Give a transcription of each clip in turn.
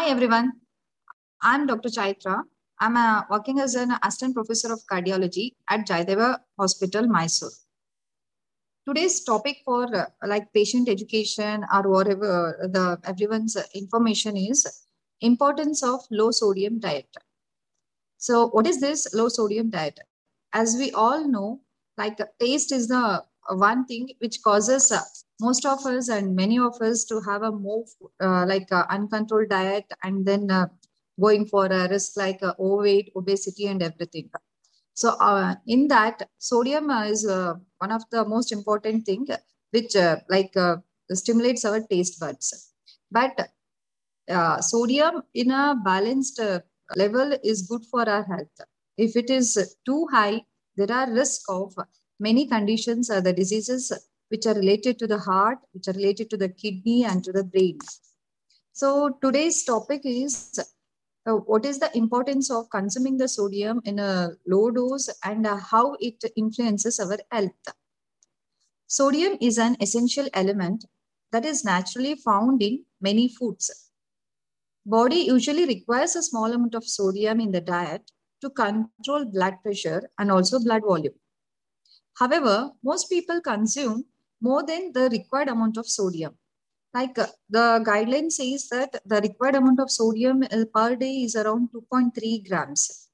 Hi, everyone. I'm Dr. Chaitra. I'm working as an assistant professor of cardiology at Jayadeva Hospital, Mysore. Today's topic for uh, like patient education or whatever uh, the everyone's information is importance of low sodium diet. So, what is this low sodium diet? As we all know, like taste is the one thing which causes uh, most of us and many of us to have a more uh, like uh, uncontrolled diet and then uh, going for a risk like uh, overweight obesity and everything. So uh, in that sodium is uh, one of the most important thing which like stimulates our taste buds. But sodium in a balanced level is good for our health. If it is too high there are risk of many conditions uh, the diseases which are related to the heart which are related to the kidney and to the brain. So today's topic is uh, what is the importance of consuming the sodium in a low dose and uh, how it influences our health? Sodium is an essential element that is naturally found in many foods. Body usually requires a small amount of sodium in the diet to control blood pressure and also blood volume. However most people consume more than the required amount of sodium. Like uh, the guideline says that the required amount of sodium uh, per day is around 2.3 grams.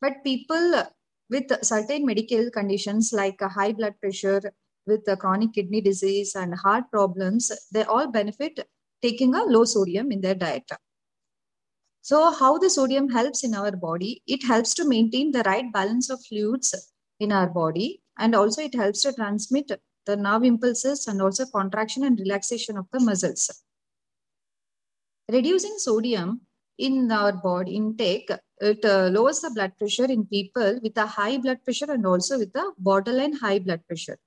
But people with certain medical conditions like high blood pressure with chronic kidney disease and heart problems they all benefit taking a low sodium in their diet. So how the sodium helps in our body? It helps to maintain the right balance of fluids in our body and also it helps to transmit the nerve impulses and also contraction and relaxation of the muscles. Reducing sodium in our body intake, it uh, lowers the blood pressure in people with a high blood pressure and also with a borderline high blood pressure.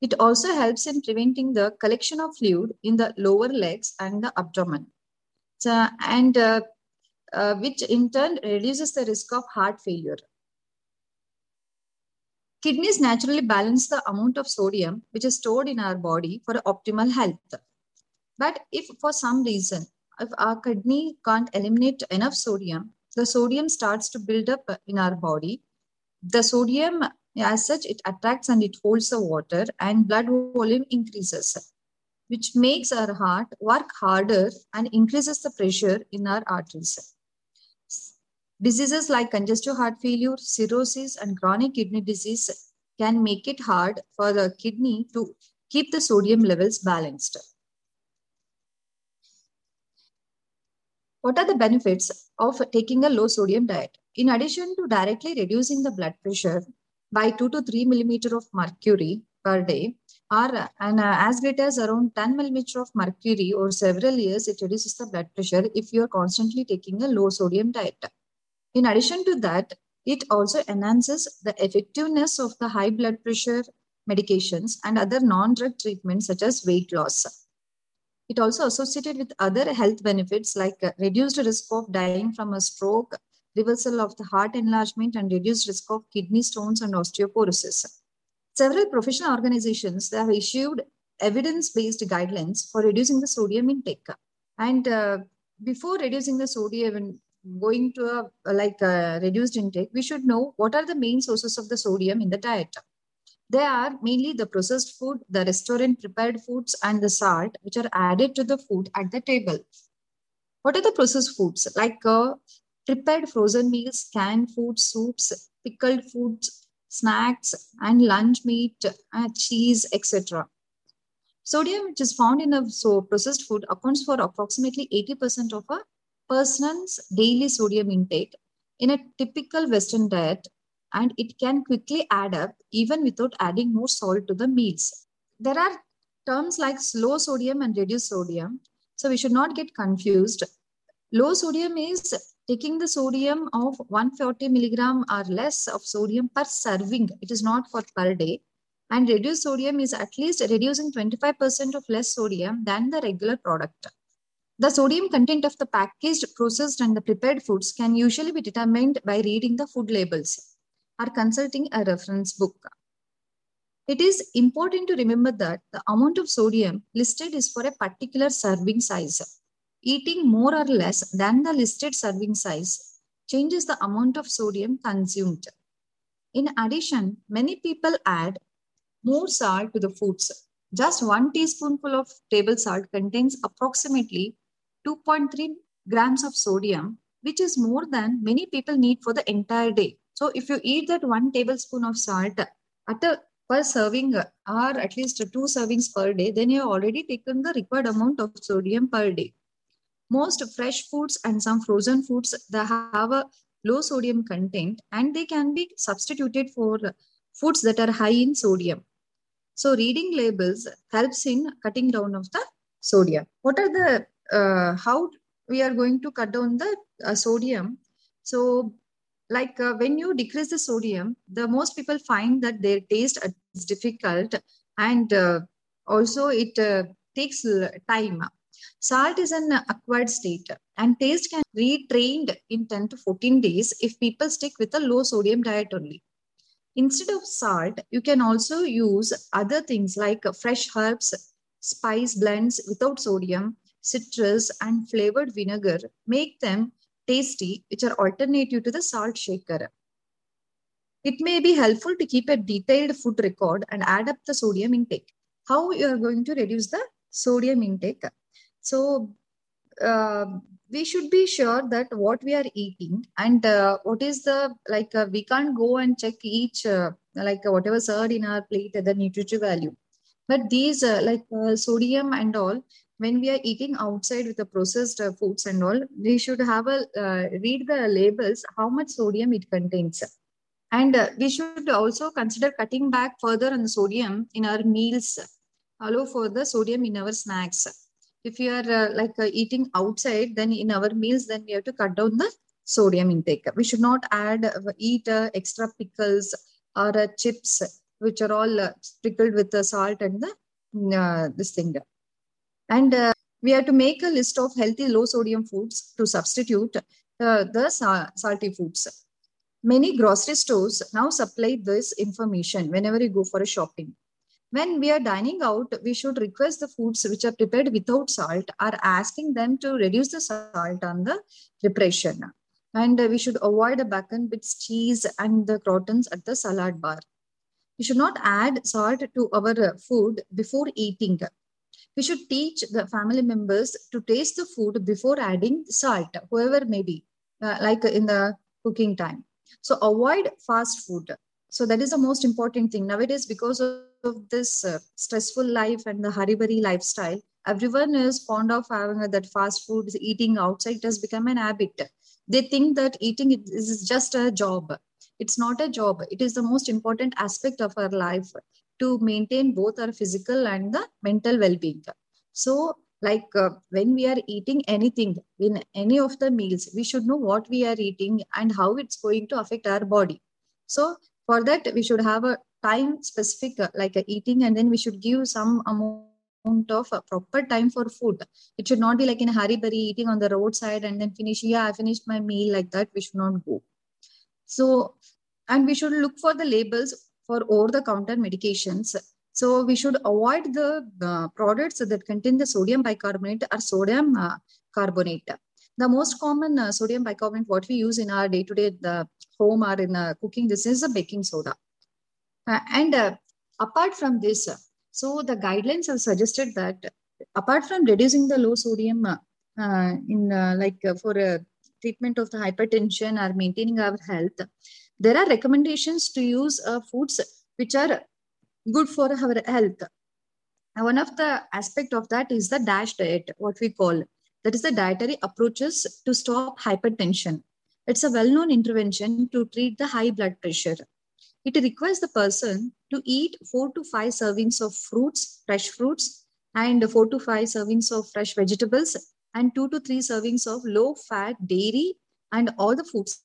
It also helps in preventing the collection of fluid in the lower legs and the abdomen. So, and uh, uh, which in turn reduces the risk of heart failure. Kidneys naturally balance the amount of sodium which is stored in our body for optimal health. But if for some reason, if our kidney can't eliminate enough sodium, the sodium starts to build up in our body. The sodium, as such, it attracts and it holds the water, and blood volume increases, which makes our heart work harder and increases the pressure in our arteries. Diseases like congestive heart failure, cirrhosis, and chronic kidney disease can make it hard for the kidney to keep the sodium levels balanced. What are the benefits of taking a low sodium diet? In addition to directly reducing the blood pressure by 2 to 3 millimeter of mercury per day, or and uh, as great as around 10 millimeter of mercury over several years, it reduces the blood pressure if you are constantly taking a low sodium diet. In addition to that, it also enhances the effectiveness of the high blood pressure medications and other non-drug treatments such as weight loss. It also associated with other health benefits like reduced risk of dying from a stroke, reversal of the heart enlargement, and reduced risk of kidney stones and osteoporosis. Several professional organizations have issued evidence-based guidelines for reducing the sodium intake. And uh, before reducing the sodium going to a like a reduced intake, we should know what are the main sources of the sodium in the diet. They are mainly the processed food, the restaurant prepared foods, and the salt, which are added to the food at the table. What are the processed foods? Like uh, prepared frozen meals, canned food, soups, pickled foods, snacks, and lunch meat, uh, cheese, etc. Sodium, which is found in a so processed food, accounts for approximately 80% of a person's daily sodium intake in a typical Western diet, and it can quickly add up even without adding more salt to the meals. There are terms like low sodium and reduced sodium, so we should not get confused. Low sodium is taking the sodium of 140 milligram or less of sodium per serving. It is not for per day. And reduced sodium is at least reducing 25% of less sodium than the regular product. The sodium content of the packaged, processed, and the prepared foods can usually be determined by reading the food labels or consulting a reference book. It is important to remember that the amount of sodium listed is for a particular serving size. eating more or less than the listed serving size changes the amount of sodium consumed. In addition, many people add more salt to the foods. Just one teaspoonful of table salt contains approximately 2.3 grams of sodium, which is more than many people need for the entire day. So if you eat that one tablespoon of salt at a per serving or at least two servings per day, then you have already taken the required amount of sodium per day. Most fresh foods and some frozen foods that have a low sodium content and they can be substituted for foods that are high in sodium. So reading labels helps in cutting down of the sodium. What are the, uh, how we are going to cut down the uh, sodium? So like uh, when you decrease the sodium, the most people find that their taste is difficult and uh, also it uh, takes time. Salt is an acquired state and taste can be retrained in 10 to 14 days if people stick with a low sodium diet only. Instead of salt, you can also use other things like fresh herbs, spice blends without sodium, citrus, and flavored vinegar. Make them tasty, which are alternative to the salt shaker. It may be helpful to keep a detailed food record and add up the sodium intake. How you are going to reduce the sodium intake? So uh, we should be sure that what we are eating and uh, what is the like uh, we can't go and check each uh, like uh, whatever served in our plate the nutritive value but these uh, like sodium and all when we are eating outside with the processed foods and all we should have a read the labels how much sodium it contains. And we should also consider cutting back further on the sodium in our meals. Allow for the sodium in our snacks. If you are uh, like uh, eating outside then in our meals then we have to cut down the sodium intake. We should not add uh, eat uh, extra pickles or uh, chips which are all uh, sprinkled with the salt and the this thing and uh, we have to make a list of healthy low sodium foods to substitute uh, the salty foods many grocery stores now supply this information whenever you go for a shopping when we are dining out, we should request the foods which are prepared without salt or asking them to reduce the salt on the preparation. And uh, we should avoid the bacon bits, cheese, and the croutons at the salad bar. We should not add salt to our food before eating. We should teach the family members to taste the food before adding salt, whoever may be, uh, like in the cooking time. So avoid fast food. So that is the most important thing nowadays because of this uh, stressful life and the hurry lifestyle, everyone is fond of having that fast food, eating outside has become an habit. They think that eating is just a job. It's not a job. It is the most important aspect of our life to maintain both our physical and the mental well-being. So like uh, when we are eating anything in any of the meals, we should know what we are eating and how it's going to affect our body. So for that, we should have a time specific uh, like uh, eating and then we should give some amount of uh, proper time for food it should not be like in a hurry burry eating on the roadside and then finish yeah i finished my meal like that we should not go so and we should look for the labels for over the counter medications. So we should avoid the uh, products that contain the sodium bicarbonate or sodium uh, carbonate. The most common uh, sodium bicarbonate what we use in our day to day the home or in cooking this is a baking soda. Uh, and uh, apart from this, uh, so the guidelines have suggested that apart from reducing the low sodium in like for treatment of the hypertension or maintaining our health, there are recommendations to use uh, foods which are good for our health. One of the aspect of that is the DASH diet, what we call. That is the dietary approaches to stop hypertension. It's a well-known intervention to treat the high blood pressure. It requires the person to eat four to five servings of fruits, fresh fruits, and four to five servings of fresh vegetables, and two to three servings of low fat dairy and all the foods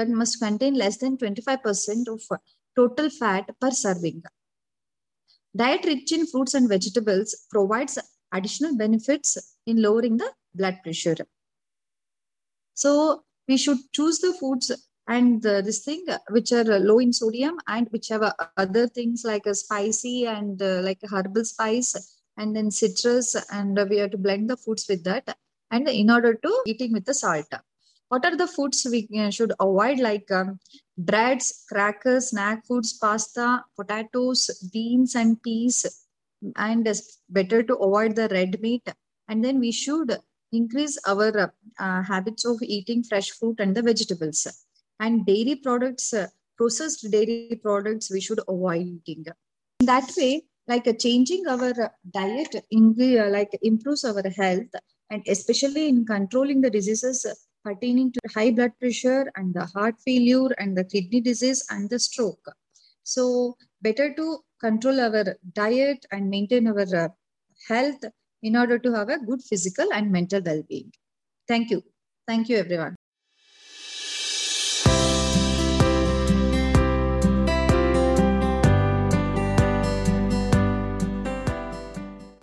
that must contain less than 25% of total fat per serving. Diet rich in fruits and vegetables provides additional benefits in lowering the blood pressure. So we should choose the foods and uh, this thing uh, which are uh, low in sodium and which have uh, other things like a spicy and uh, like herbal spice and then citrus and we have to blend the foods with that and in order to eating with the salt. What are the foods we uh, should avoid? Like um, breads, crackers, snack foods, pasta, potatoes, beans and peas. And it's better to avoid the red meat. And then we should increase our uh, habits of eating fresh fruit and the vegetables. And dairy products uh, processed dairy products we should avoid eating. In that way like uh, changing our diet in the, uh, like improves our health. And especially in controlling the diseases pertaining to high blood pressure and the heart failure and the kidney disease and the stroke. So better to control our diet and maintain our uh, health in order to have a good physical and mental well-being. Thank you. Thank you everyone